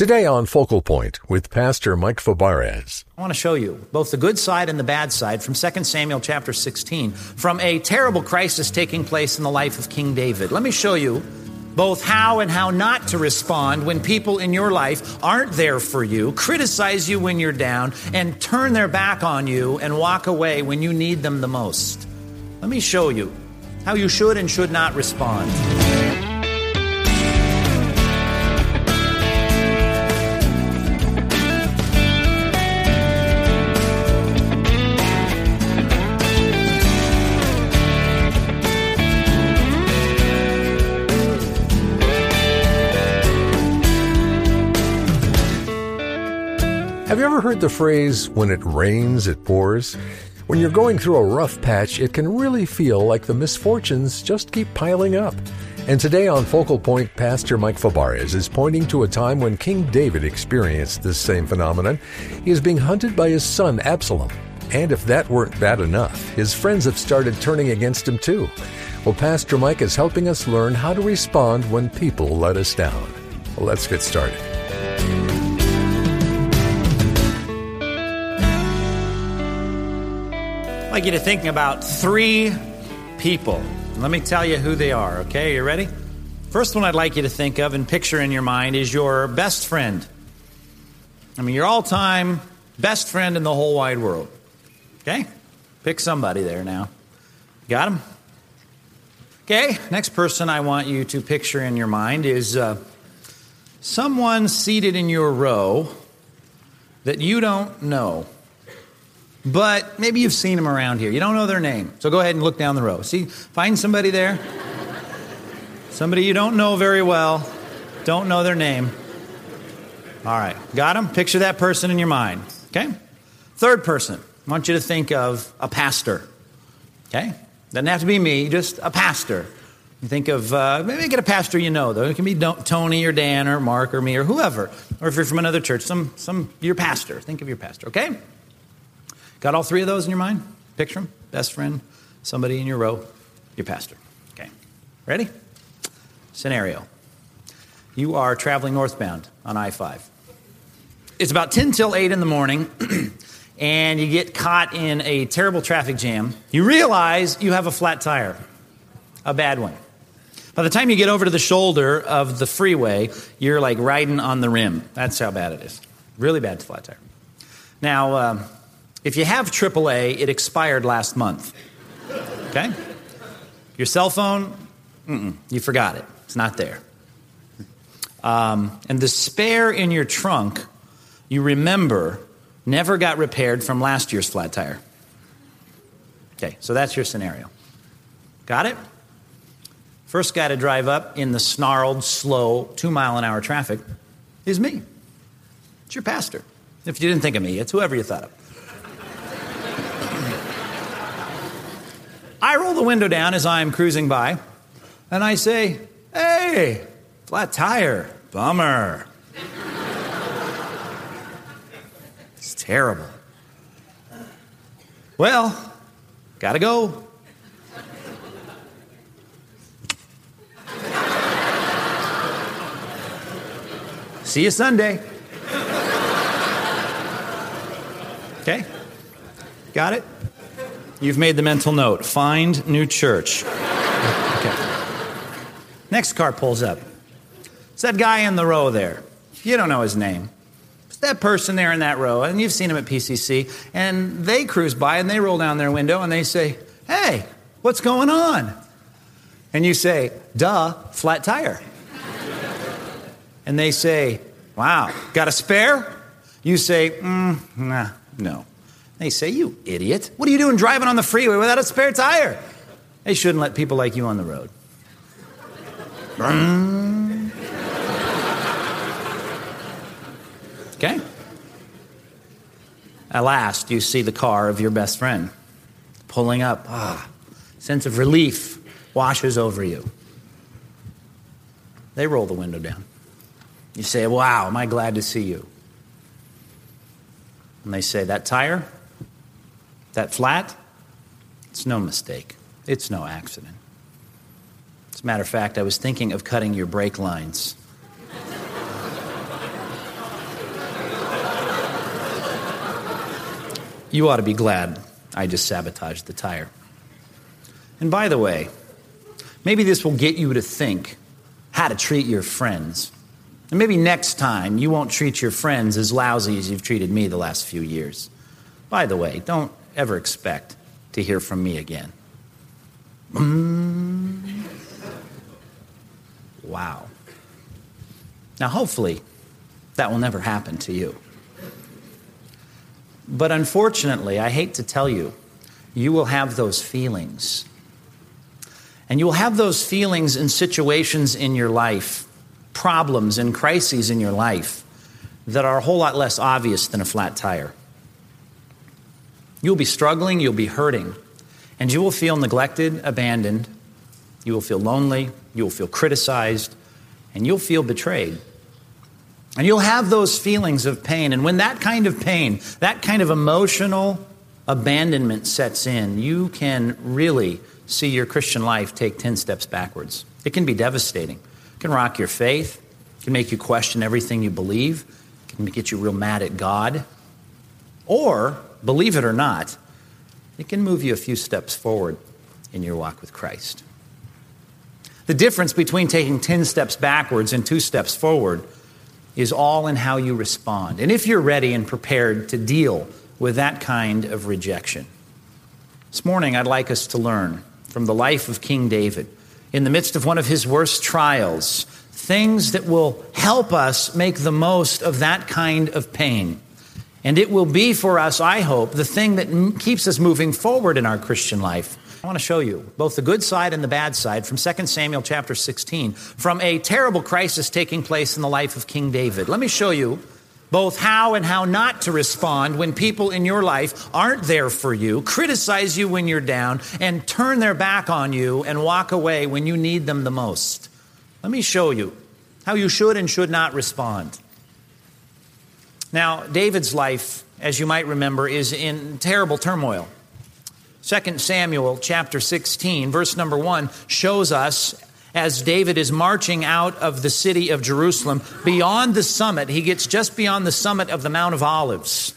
Today on Focal Point with Pastor Mike Fabarez. I want to show you both the good side and the bad side from 2 Samuel chapter 16, from a terrible crisis taking place in the life of King David. Let me show you both how and how not to respond when people in your life aren't there for you, criticize you when you're down, and turn their back on you and walk away when you need them the most. Let me show you how you should and should not respond. Have you ever heard the phrase, when it rains, it pours? When you're going through a rough patch, it can really feel like the misfortunes just keep piling up. And today on Focal Point, Pastor Mike Fabarez is pointing to a time when King David experienced this same phenomenon. He is being hunted by his son, Absalom. And if that weren't bad enough, his friends have started turning against him too. Well, Pastor Mike is helping us learn how to respond when people let us down. Well, let's get started. Like you to think about three people. Let me tell you who they are, okay? You ready? First one I'd like you to think of and picture in your mind is your best friend. I mean, your all time best friend in the whole wide world. Okay? Pick somebody there now. Got him? Okay, next person I want you to picture in your mind is uh, someone seated in your row that you don't know but maybe you've seen them around here. You don't know their name. So go ahead and look down the row. See, find somebody there. Somebody you don't know very well, don't know their name. All right, got them? Picture that person in your mind. Okay? Third person, I want you to think of a pastor. Okay? Doesn't have to be me, just a pastor. You think of, uh, maybe get a pastor you know, though. It can be Tony or Dan or Mark or me or whoever. Or if you're from another church, some, some, your pastor. Think of your pastor, okay? Got all three of those in your mind? Picture them best friend, somebody in your row, your pastor. Okay. Ready? Scenario You are traveling northbound on I 5. It's about 10 till 8 in the morning, and you get caught in a terrible traffic jam. You realize you have a flat tire, a bad one. By the time you get over to the shoulder of the freeway, you're like riding on the rim. That's how bad it is. Really bad flat tire. Now, um, if you have AAA, it expired last month. Okay? Your cell phone, you forgot it. It's not there. Um, and the spare in your trunk, you remember, never got repaired from last year's flat tire. Okay, so that's your scenario. Got it? First guy to drive up in the snarled, slow, two mile an hour traffic is me. It's your pastor. If you didn't think of me, it's whoever you thought of. I roll the window down as I'm cruising by, and I say, Hey, flat tire, bummer. it's terrible. Well, gotta go. See you Sunday. Okay? Got it? You've made the mental note. Find new church. Okay. Next car pulls up. It's that guy in the row there. You don't know his name. It's that person there in that row, and you've seen him at PCC, and they cruise by and they roll down their window and they say, Hey, what's going on? And you say, Duh, flat tire. and they say, Wow, got a spare? You say, mm, nah, no. They say, You idiot. What are you doing driving on the freeway without a spare tire? They shouldn't let people like you on the road. okay? At last, you see the car of your best friend pulling up. Ah, sense of relief washes over you. They roll the window down. You say, Wow, am I glad to see you? And they say, That tire? that flat, it's no mistake. It's no accident. As a matter of fact, I was thinking of cutting your brake lines. you ought to be glad I just sabotaged the tire. And by the way, maybe this will get you to think how to treat your friends. And maybe next time you won't treat your friends as lousy as you've treated me the last few years. By the way, don't ever expect to hear from me again. Mm. Wow. Now, hopefully, that will never happen to you. But unfortunately, I hate to tell you, you will have those feelings. And you will have those feelings in situations in your life, problems and crises in your life that are a whole lot less obvious than a flat tire. You'll be struggling, you'll be hurting, and you will feel neglected, abandoned. You will feel lonely, you will feel criticized, and you'll feel betrayed. And you'll have those feelings of pain. And when that kind of pain, that kind of emotional abandonment sets in, you can really see your Christian life take 10 steps backwards. It can be devastating. It can rock your faith. It can make you question everything you believe. It can get you real mad at God. Or believe it or not, it can move you a few steps forward in your walk with Christ. The difference between taking 10 steps backwards and two steps forward is all in how you respond. And if you're ready and prepared to deal with that kind of rejection. This morning, I'd like us to learn from the life of King David in the midst of one of his worst trials things that will help us make the most of that kind of pain and it will be for us, I hope, the thing that m- keeps us moving forward in our Christian life. I want to show you both the good side and the bad side from 2 Samuel chapter 16, from a terrible crisis taking place in the life of King David. Let me show you both how and how not to respond when people in your life aren't there for you, criticize you when you're down, and turn their back on you and walk away when you need them the most. Let me show you how you should and should not respond. Now, David's life, as you might remember, is in terrible turmoil. 2 Samuel chapter 16, verse number 1, shows us as David is marching out of the city of Jerusalem beyond the summit. He gets just beyond the summit of the Mount of Olives.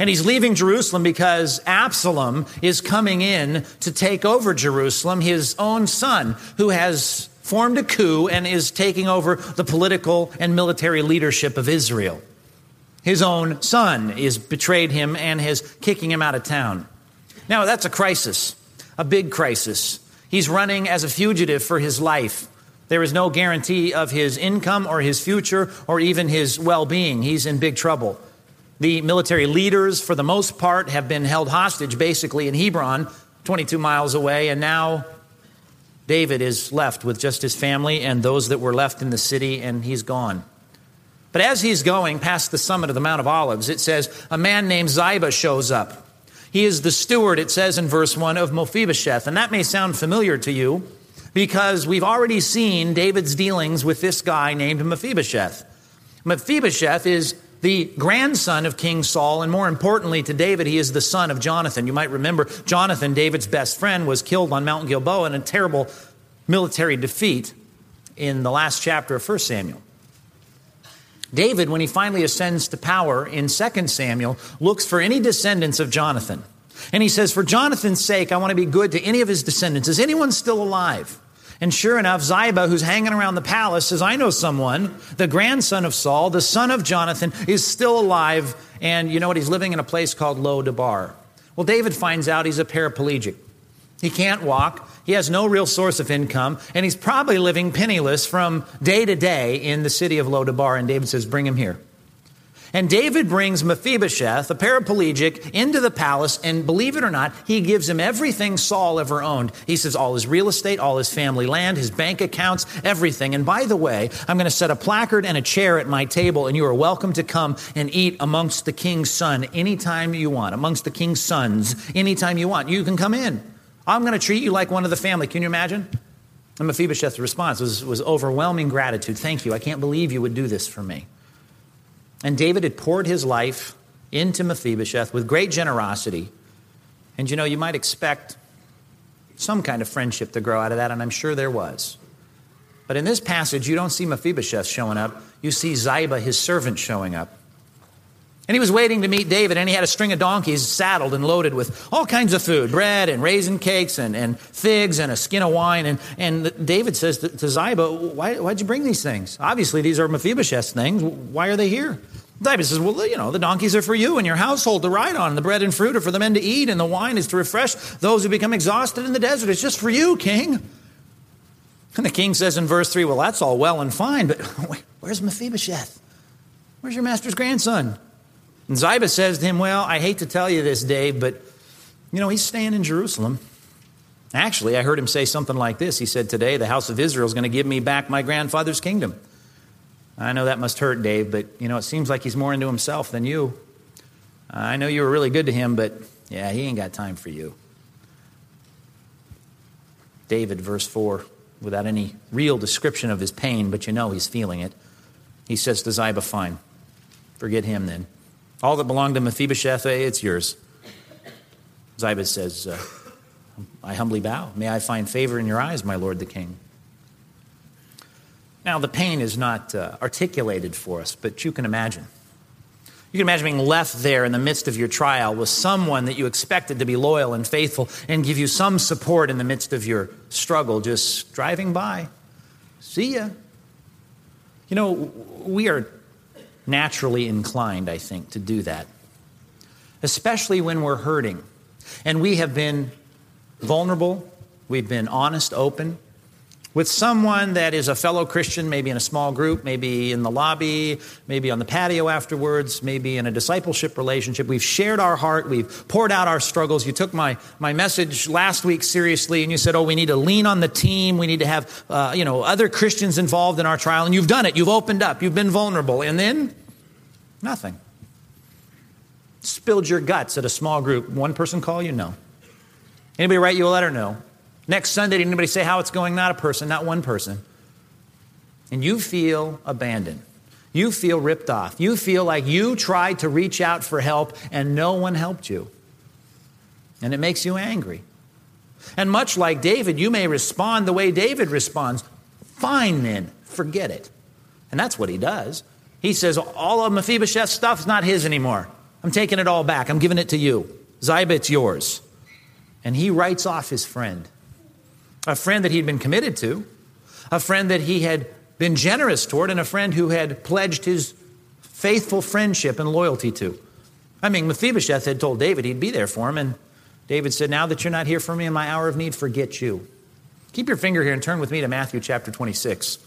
And he's leaving Jerusalem because Absalom is coming in to take over Jerusalem, his own son, who has formed a coup and is taking over the political and military leadership of Israel. His own son is betrayed him and is kicking him out of town. Now, that's a crisis, a big crisis. He's running as a fugitive for his life. There is no guarantee of his income or his future or even his well being. He's in big trouble. The military leaders, for the most part, have been held hostage basically in Hebron, 22 miles away, and now David is left with just his family and those that were left in the city, and he's gone. But as he's going past the summit of the Mount of Olives, it says a man named Ziba shows up. He is the steward, it says in verse 1, of Mephibosheth. And that may sound familiar to you because we've already seen David's dealings with this guy named Mephibosheth. Mephibosheth is the grandson of King Saul, and more importantly to David, he is the son of Jonathan. You might remember Jonathan, David's best friend, was killed on Mount Gilboa in a terrible military defeat in the last chapter of 1 Samuel. David, when he finally ascends to power in 2 Samuel, looks for any descendants of Jonathan. And he says, For Jonathan's sake, I want to be good to any of his descendants. Is anyone still alive? And sure enough, Ziba, who's hanging around the palace, says, I know someone, the grandson of Saul, the son of Jonathan, is still alive. And you know what? He's living in a place called Lo Debar. Well, David finds out he's a paraplegic. He can't walk. He has no real source of income, and he's probably living penniless from day to day in the city of Lo Debar. And David says, Bring him here. And David brings Mephibosheth, a paraplegic, into the palace, and believe it or not, he gives him everything Saul ever owned. He says all his real estate, all his family land, his bank accounts, everything. And by the way, I'm going to set a placard and a chair at my table, and you are welcome to come and eat amongst the king's son anytime you want, amongst the king's sons anytime you want. You can come in. I'm going to treat you like one of the family. Can you imagine? And Mephibosheth's response was, was overwhelming gratitude. Thank you. I can't believe you would do this for me. And David had poured his life into Mephibosheth with great generosity. And you know, you might expect some kind of friendship to grow out of that, and I'm sure there was. But in this passage, you don't see Mephibosheth showing up. You see Ziba, his servant, showing up. And he was waiting to meet David, and he had a string of donkeys saddled and loaded with all kinds of food bread and raisin cakes and, and figs and a skin of wine. And, and David says to, to Ziba, Why, Why'd you bring these things? Obviously, these are Mephibosheth's things. Why are they here? David says, Well, you know, the donkeys are for you and your household to ride on, the bread and fruit are for the men to eat, and the wine is to refresh those who become exhausted in the desert. It's just for you, king. And the king says in verse 3, Well, that's all well and fine, but where's Mephibosheth? Where's your master's grandson? And Ziba says to him, Well, I hate to tell you this, Dave, but you know, he's staying in Jerusalem. Actually, I heard him say something like this. He said, Today, the house of Israel is going to give me back my grandfather's kingdom. I know that must hurt, Dave, but you know, it seems like he's more into himself than you. I know you were really good to him, but yeah, he ain't got time for you. David, verse 4, without any real description of his pain, but you know he's feeling it, he says to Ziba, Fine, forget him then. All that belonged to Mephibosheth, eh, it's yours. Ziba says, uh, I humbly bow. May I find favor in your eyes, my lord the king. Now, the pain is not uh, articulated for us, but you can imagine. You can imagine being left there in the midst of your trial with someone that you expected to be loyal and faithful and give you some support in the midst of your struggle, just driving by. See ya. You know, we are naturally inclined, I think, to do that, especially when we're hurting. And we have been vulnerable, we've been honest, open with someone that is a fellow Christian, maybe in a small group, maybe in the lobby, maybe on the patio afterwards, maybe in a discipleship relationship. We've shared our heart, we've poured out our struggles. You took my, my message last week seriously and you said, oh, we need to lean on the team, we need to have uh, you know, other Christians involved in our trial. And you've done it, you've opened up, you've been vulnerable. And then, nothing. Spilled your guts at a small group. One person call you? No. Anybody write you a letter? No. Next Sunday, did anybody say how it's going? Not a person, not one person. And you feel abandoned. You feel ripped off. You feel like you tried to reach out for help and no one helped you. And it makes you angry. And much like David, you may respond the way David responds. Fine then, forget it. And that's what he does. He says, All of Mephibosheth's stuff is not his anymore. I'm taking it all back. I'm giving it to you. Ziba, it's yours. And he writes off his friend a friend that he'd been committed to, a friend that he had been generous toward, and a friend who had pledged his faithful friendship and loyalty to. I mean, Mephibosheth had told David he'd be there for him, and David said, Now that you're not here for me in my hour of need, forget you. Keep your finger here and turn with me to Matthew chapter 26.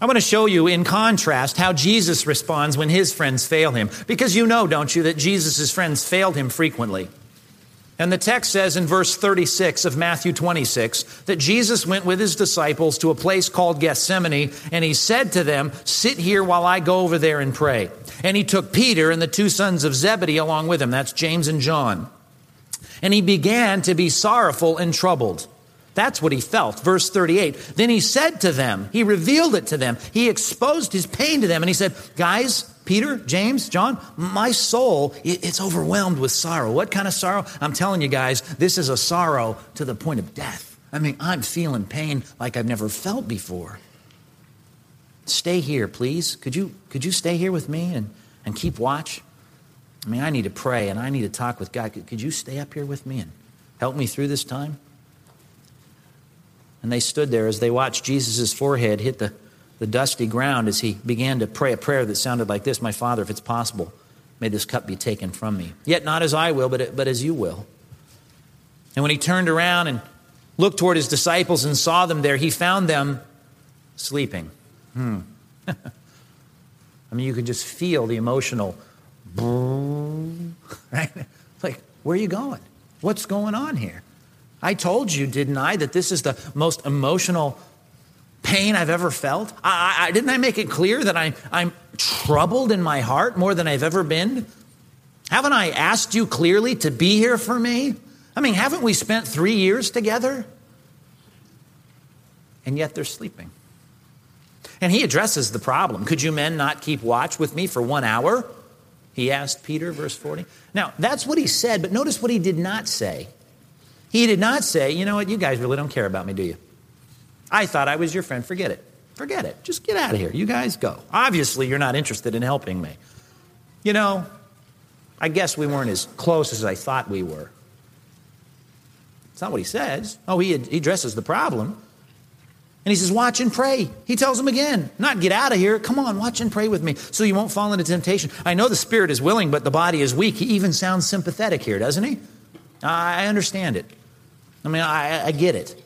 I want to show you in contrast how Jesus responds when his friends fail him. Because you know, don't you, that Jesus' friends failed him frequently. And the text says in verse 36 of Matthew 26 that Jesus went with his disciples to a place called Gethsemane, and he said to them, Sit here while I go over there and pray. And he took Peter and the two sons of Zebedee along with him. That's James and John. And he began to be sorrowful and troubled. That's what he felt. Verse 38. Then he said to them, he revealed it to them, he exposed his pain to them, and he said, Guys, Peter, James, John, my soul, it's overwhelmed with sorrow. What kind of sorrow? I'm telling you guys, this is a sorrow to the point of death. I mean, I'm feeling pain like I've never felt before. Stay here, please. Could you, could you stay here with me and, and keep watch? I mean, I need to pray and I need to talk with God. Could, could you stay up here with me and help me through this time? And they stood there as they watched Jesus' forehead hit the the dusty ground as he began to pray a prayer that sounded like this My Father, if it's possible, may this cup be taken from me. Yet not as I will, but, but as you will. And when he turned around and looked toward his disciples and saw them there, he found them sleeping. Hmm. I mean, you could just feel the emotional, right? Like, where are you going? What's going on here? I told you, didn't I, that this is the most emotional pain I've ever felt? I, I, didn't I make it clear that I, I'm troubled in my heart more than I've ever been? Haven't I asked you clearly to be here for me? I mean, haven't we spent three years together? And yet they're sleeping. And he addresses the problem. Could you men not keep watch with me for one hour? He asked Peter, verse 40. Now, that's what he said, but notice what he did not say. He did not say, you know what, you guys really don't care about me, do you? I thought I was your friend. Forget it. Forget it. Just get out of here. You guys go. Obviously, you're not interested in helping me. You know, I guess we weren't as close as I thought we were. It's not what he says. Oh, he, addresses the problem. And he says, Watch and pray. He tells them again, not get out of here. Come on, watch and pray with me so you won't fall into temptation. I know the spirit is willing, but the body is weak. He even sounds sympathetic here, doesn't he? I understand it. I mean, I, I get it.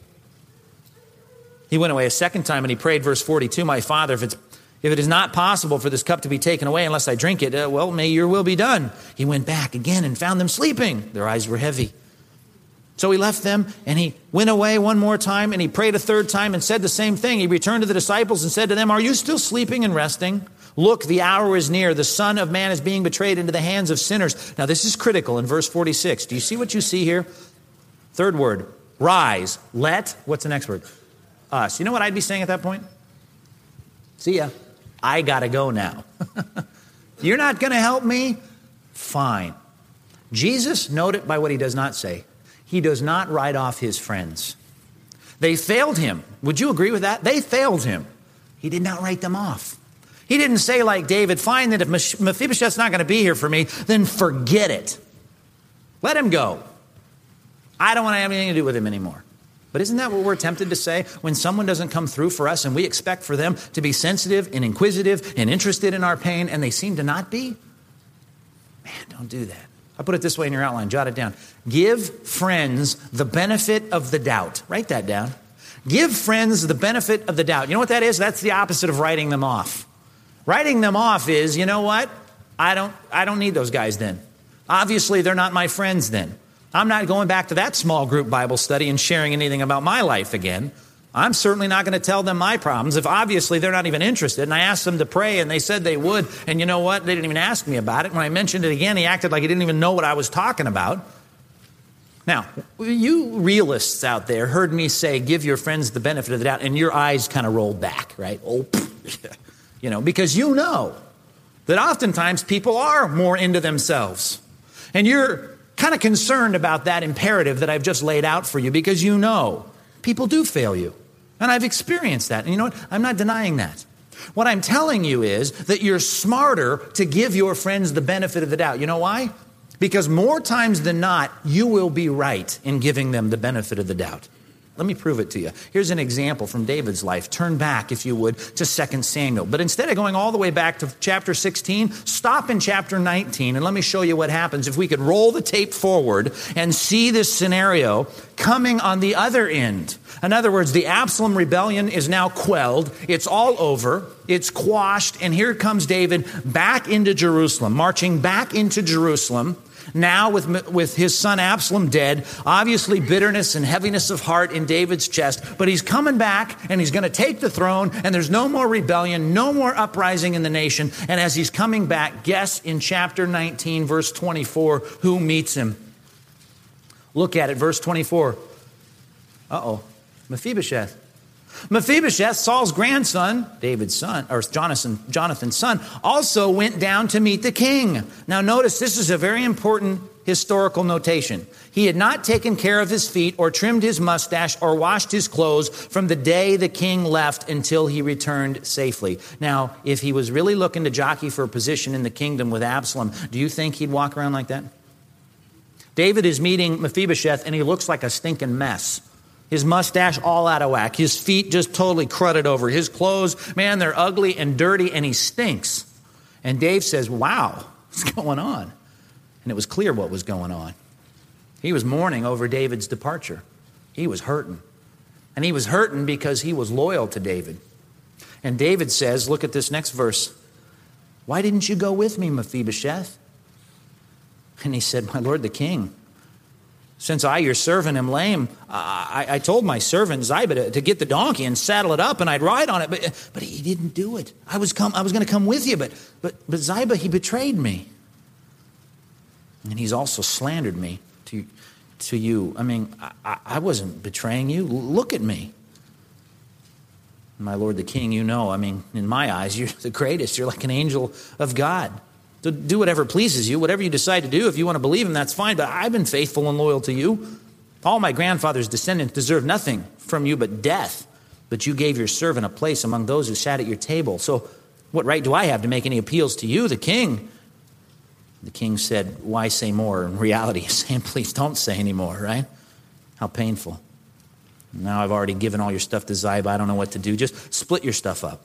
He went away a second time and he prayed, verse 42 My father, if, it's, if it is not possible for this cup to be taken away unless I drink it, uh, well, may your will be done. He went back again and found them sleeping. Their eyes were heavy. So he left them and he went away one more time and he prayed a third time and said the same thing. He returned to the disciples and said to them, Are you still sleeping and resting? Look, the hour is near. The Son of Man is being betrayed into the hands of sinners. Now, this is critical in verse 46. Do you see what you see here? Third word, rise. Let, what's the next word? Us. You know what I'd be saying at that point? See ya. I got to go now. You're not to help me? Fine. Jesus, note it by what he does not say. He does not write off his friends. They failed him. Would you agree with that? They failed him. He did not write them off. He didn't say, like David, fine that if Mephibosheth's not going to be here for me, then forget it. Let him go. I don't want to have anything to do with him anymore. But isn't that what we're tempted to say when someone doesn't come through for us and we expect for them to be sensitive and inquisitive and interested in our pain and they seem to not be? Man, don't do that. I put it this way in your outline, jot it down. Give friends the benefit of the doubt. Write that down. Give friends the benefit of the doubt. You know what that is? That's the opposite of writing them off. Writing them off is, you know what? I don't, I don't need those guys then. Obviously, they're not my friends then. I'm not going back to that small group Bible study and sharing anything about my life again. I'm certainly not going to tell them my problems if obviously they're not even interested. And I asked them to pray and they said they would. And you know what? They didn't even ask me about it. When I mentioned it again, he acted like he didn't even know what I was talking about. Now, you realists out there heard me say, give your friends the benefit of the doubt, and your eyes kind of rolled back, right? Oh, You know, because you know that oftentimes people are more into themselves. And you're kind of concerned about that imperative that I've just laid out for you because you know people do fail you. And I've experienced that. And you know what? I'm not denying that. What I'm telling you is that you're smarter to give your friends the benefit of the doubt. You know why? Because more times than not, you will be right in giving them the benefit of the doubt. Let me prove it to you. Here's an example from David's life. Turn back, if you would, to 2 Samuel. But instead of going all the way back to chapter 16, stop in chapter 19 and let me show you what happens if we could roll the tape forward and see this scenario coming on the other end. In other words, the Absalom rebellion is now quelled, it's all over, it's quashed, and here comes David back into Jerusalem, marching back into Jerusalem now, with, with his son Absalom dead, obviously bitterness and heaviness of heart in David's chest, but he's coming back and he's going to take the throne, and there's no more rebellion, no more uprising in the nation. And as he's coming back, guess in chapter 19, verse 24, who meets him? Look at it, verse 24. Uh oh, Mephibosheth. Mephibosheth, Saul's grandson, David's son, or Jonathan, Jonathan's son, also went down to meet the king. Now, notice this is a very important historical notation. He had not taken care of his feet or trimmed his mustache or washed his clothes from the day the king left until he returned safely. Now, if he was really looking to jockey for a position in the kingdom with Absalom, do you think he'd walk around like that? David is meeting Mephibosheth and he looks like a stinking mess. His mustache all out of whack. His feet just totally crudted over. His clothes, man, they're ugly and dirty and he stinks. And Dave says, Wow, what's going on? And it was clear what was going on. He was mourning over David's departure. He was hurting. And he was hurting because he was loyal to David. And David says, Look at this next verse. Why didn't you go with me, Mephibosheth? And he said, My lord the king, since I, your servant, am lame, I, I told my servant Ziba to, to, get the donkey and saddle it up, and I'd ride on it. But, but he didn't do it. I was, come, I was going to come with you, but, but, but Ziba, he betrayed me. And he's also slandered me to, to you. I mean, I, I wasn't betraying you. Look at me. My Lord the King, you know, I mean, in my eyes, you're the greatest. You're like an angel of God. To do whatever pleases you, whatever you decide to do. If you want to believe him, that's fine, but I've been faithful and loyal to you. All my grandfather's descendants deserve nothing from you but death. But you gave your servant a place among those who sat at your table. So, what right do I have to make any appeals to you, the king? The king said, Why say more? In reality, he's saying, Please don't say any more, right? How painful. Now I've already given all your stuff to Ziba. I don't know what to do. Just split your stuff up.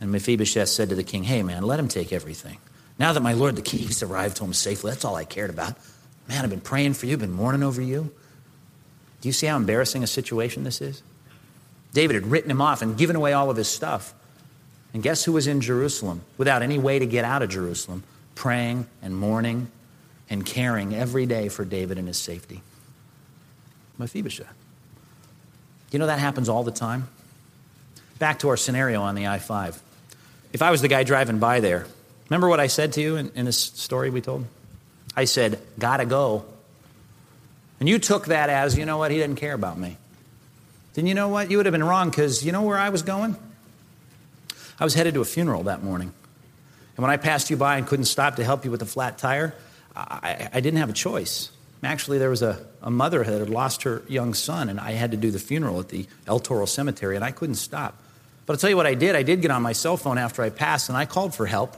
And Mephibosheth said to the king, Hey, man, let him take everything. Now that my lord the King has arrived home safely, that's all I cared about. Man, I've been praying for you, been mourning over you. Do you see how embarrassing a situation this is? David had written him off and given away all of his stuff. And guess who was in Jerusalem without any way to get out of Jerusalem? Praying and mourning and caring every day for David and his safety. Mephibosheth. You know that happens all the time? Back to our scenario on the I 5. If I was the guy driving by there, remember what I said to you in, in this story we told? I said, gotta go. And you took that as, you know what, he didn't care about me. Then you know what? You would have been wrong because you know where I was going? I was headed to a funeral that morning. And when I passed you by and couldn't stop to help you with the flat tire, I, I didn't have a choice. Actually, there was a, a mother that had lost her young son, and I had to do the funeral at the El Toro Cemetery, and I couldn't stop. But I'll tell you what I did. I did get on my cell phone after I passed, and I called for help.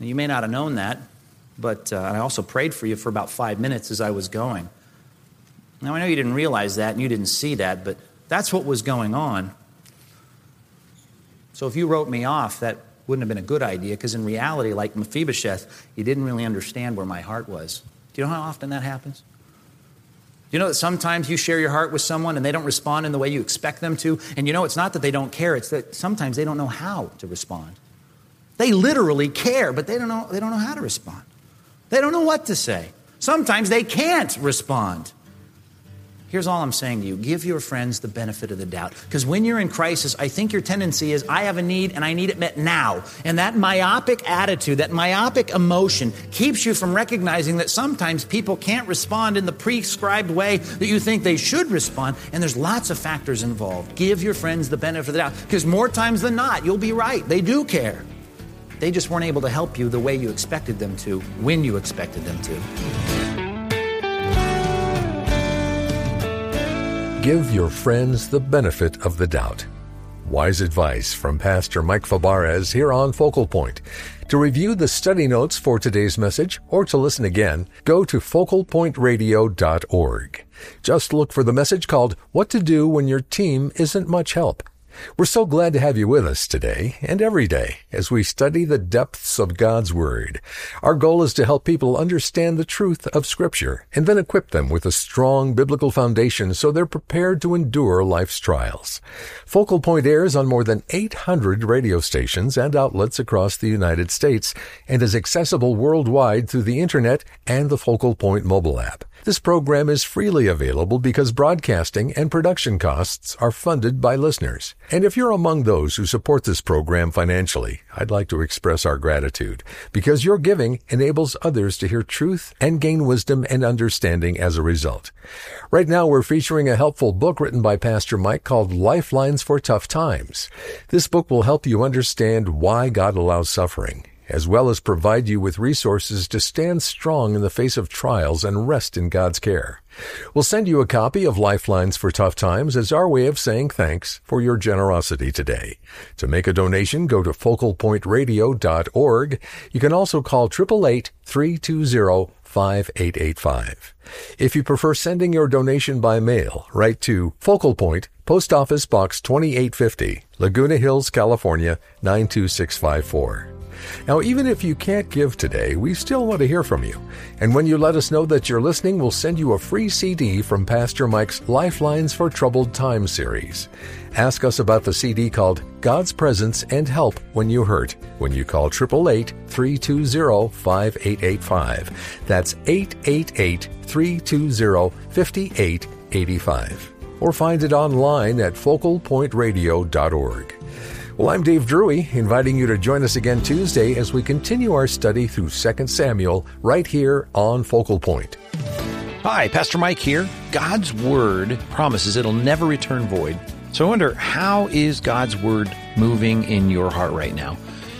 You may not have known that, but uh, I also prayed for you for about five minutes as I was going. Now, I know you didn't realize that and you didn't see that, but that's what was going on. So if you wrote me off, that wouldn't have been a good idea because in reality, like Mephibosheth, you didn't really understand where my heart was. Do you know how often that happens? Do you know that sometimes you share your heart with someone and they don't respond in the way you expect them to? And you know it's not that they don't care, it's that sometimes they don't know how to respond. They literally care, but they don't know, they don't know how to respond. They don't know what to say. Sometimes they can't respond. Here's all I'm saying to you give your friends the benefit of the doubt. Because when you're in crisis, I think your tendency is, I have a need and I need it met now. And that myopic attitude, that myopic emotion keeps you from recognizing that sometimes people can't respond in the prescribed way that you think they should respond. And there's lots of factors involved. Give your friends the benefit of the doubt. Because more times than not, you'll be right. They do care. They just weren't able to help you the way you expected them to, when you expected them to. Give your friends the benefit of the doubt. Wise advice from Pastor Mike Fabarez here on Focal Point. To review the study notes for today's message or to listen again, go to focalpointradio.org. Just look for the message called What to Do When Your Team Isn't Much Help. We're so glad to have you with us today and every day as we study the depths of God's Word. Our goal is to help people understand the truth of Scripture and then equip them with a strong biblical foundation so they're prepared to endure life's trials. Focal Point airs on more than 800 radio stations and outlets across the United States and is accessible worldwide through the Internet and the Focal Point mobile app. This program is freely available because broadcasting and production costs are funded by listeners. And if you're among those who support this program financially, I'd like to express our gratitude because your giving enables others to hear truth and gain wisdom and understanding as a result. Right now, we're featuring a helpful book written by Pastor Mike called Lifelines for Tough Times. This book will help you understand why God allows suffering as well as provide you with resources to stand strong in the face of trials and rest in God's care. We'll send you a copy of Lifelines for Tough Times as our way of saying thanks for your generosity today. To make a donation, go to focalpointradio.org. You can also call 888-320-5885. If you prefer sending your donation by mail, write to Focal Point, Post Office Box 2850, Laguna Hills, California 92654. Now, even if you can't give today, we still want to hear from you. And when you let us know that you're listening, we'll send you a free CD from Pastor Mike's Lifelines for Troubled Times series. Ask us about the CD called God's Presence and Help When You Hurt when you call 888 320 5885. That's 888 320 5885. Or find it online at focalpointradio.org. Well, I'm Dave Drury, inviting you to join us again Tuesday as we continue our study through 2 Samuel right here on Focal Point. Hi, Pastor Mike here. God's Word promises it'll never return void. So I wonder, how is God's Word moving in your heart right now?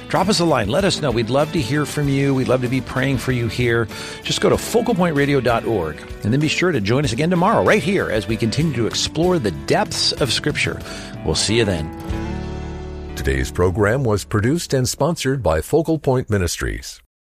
Drop us a line. Let us know. We'd love to hear from you. We'd love to be praying for you here. Just go to focalpointradio.org and then be sure to join us again tomorrow right here as we continue to explore the depths of Scripture. We'll see you then. Today's program was produced and sponsored by Focal Point Ministries.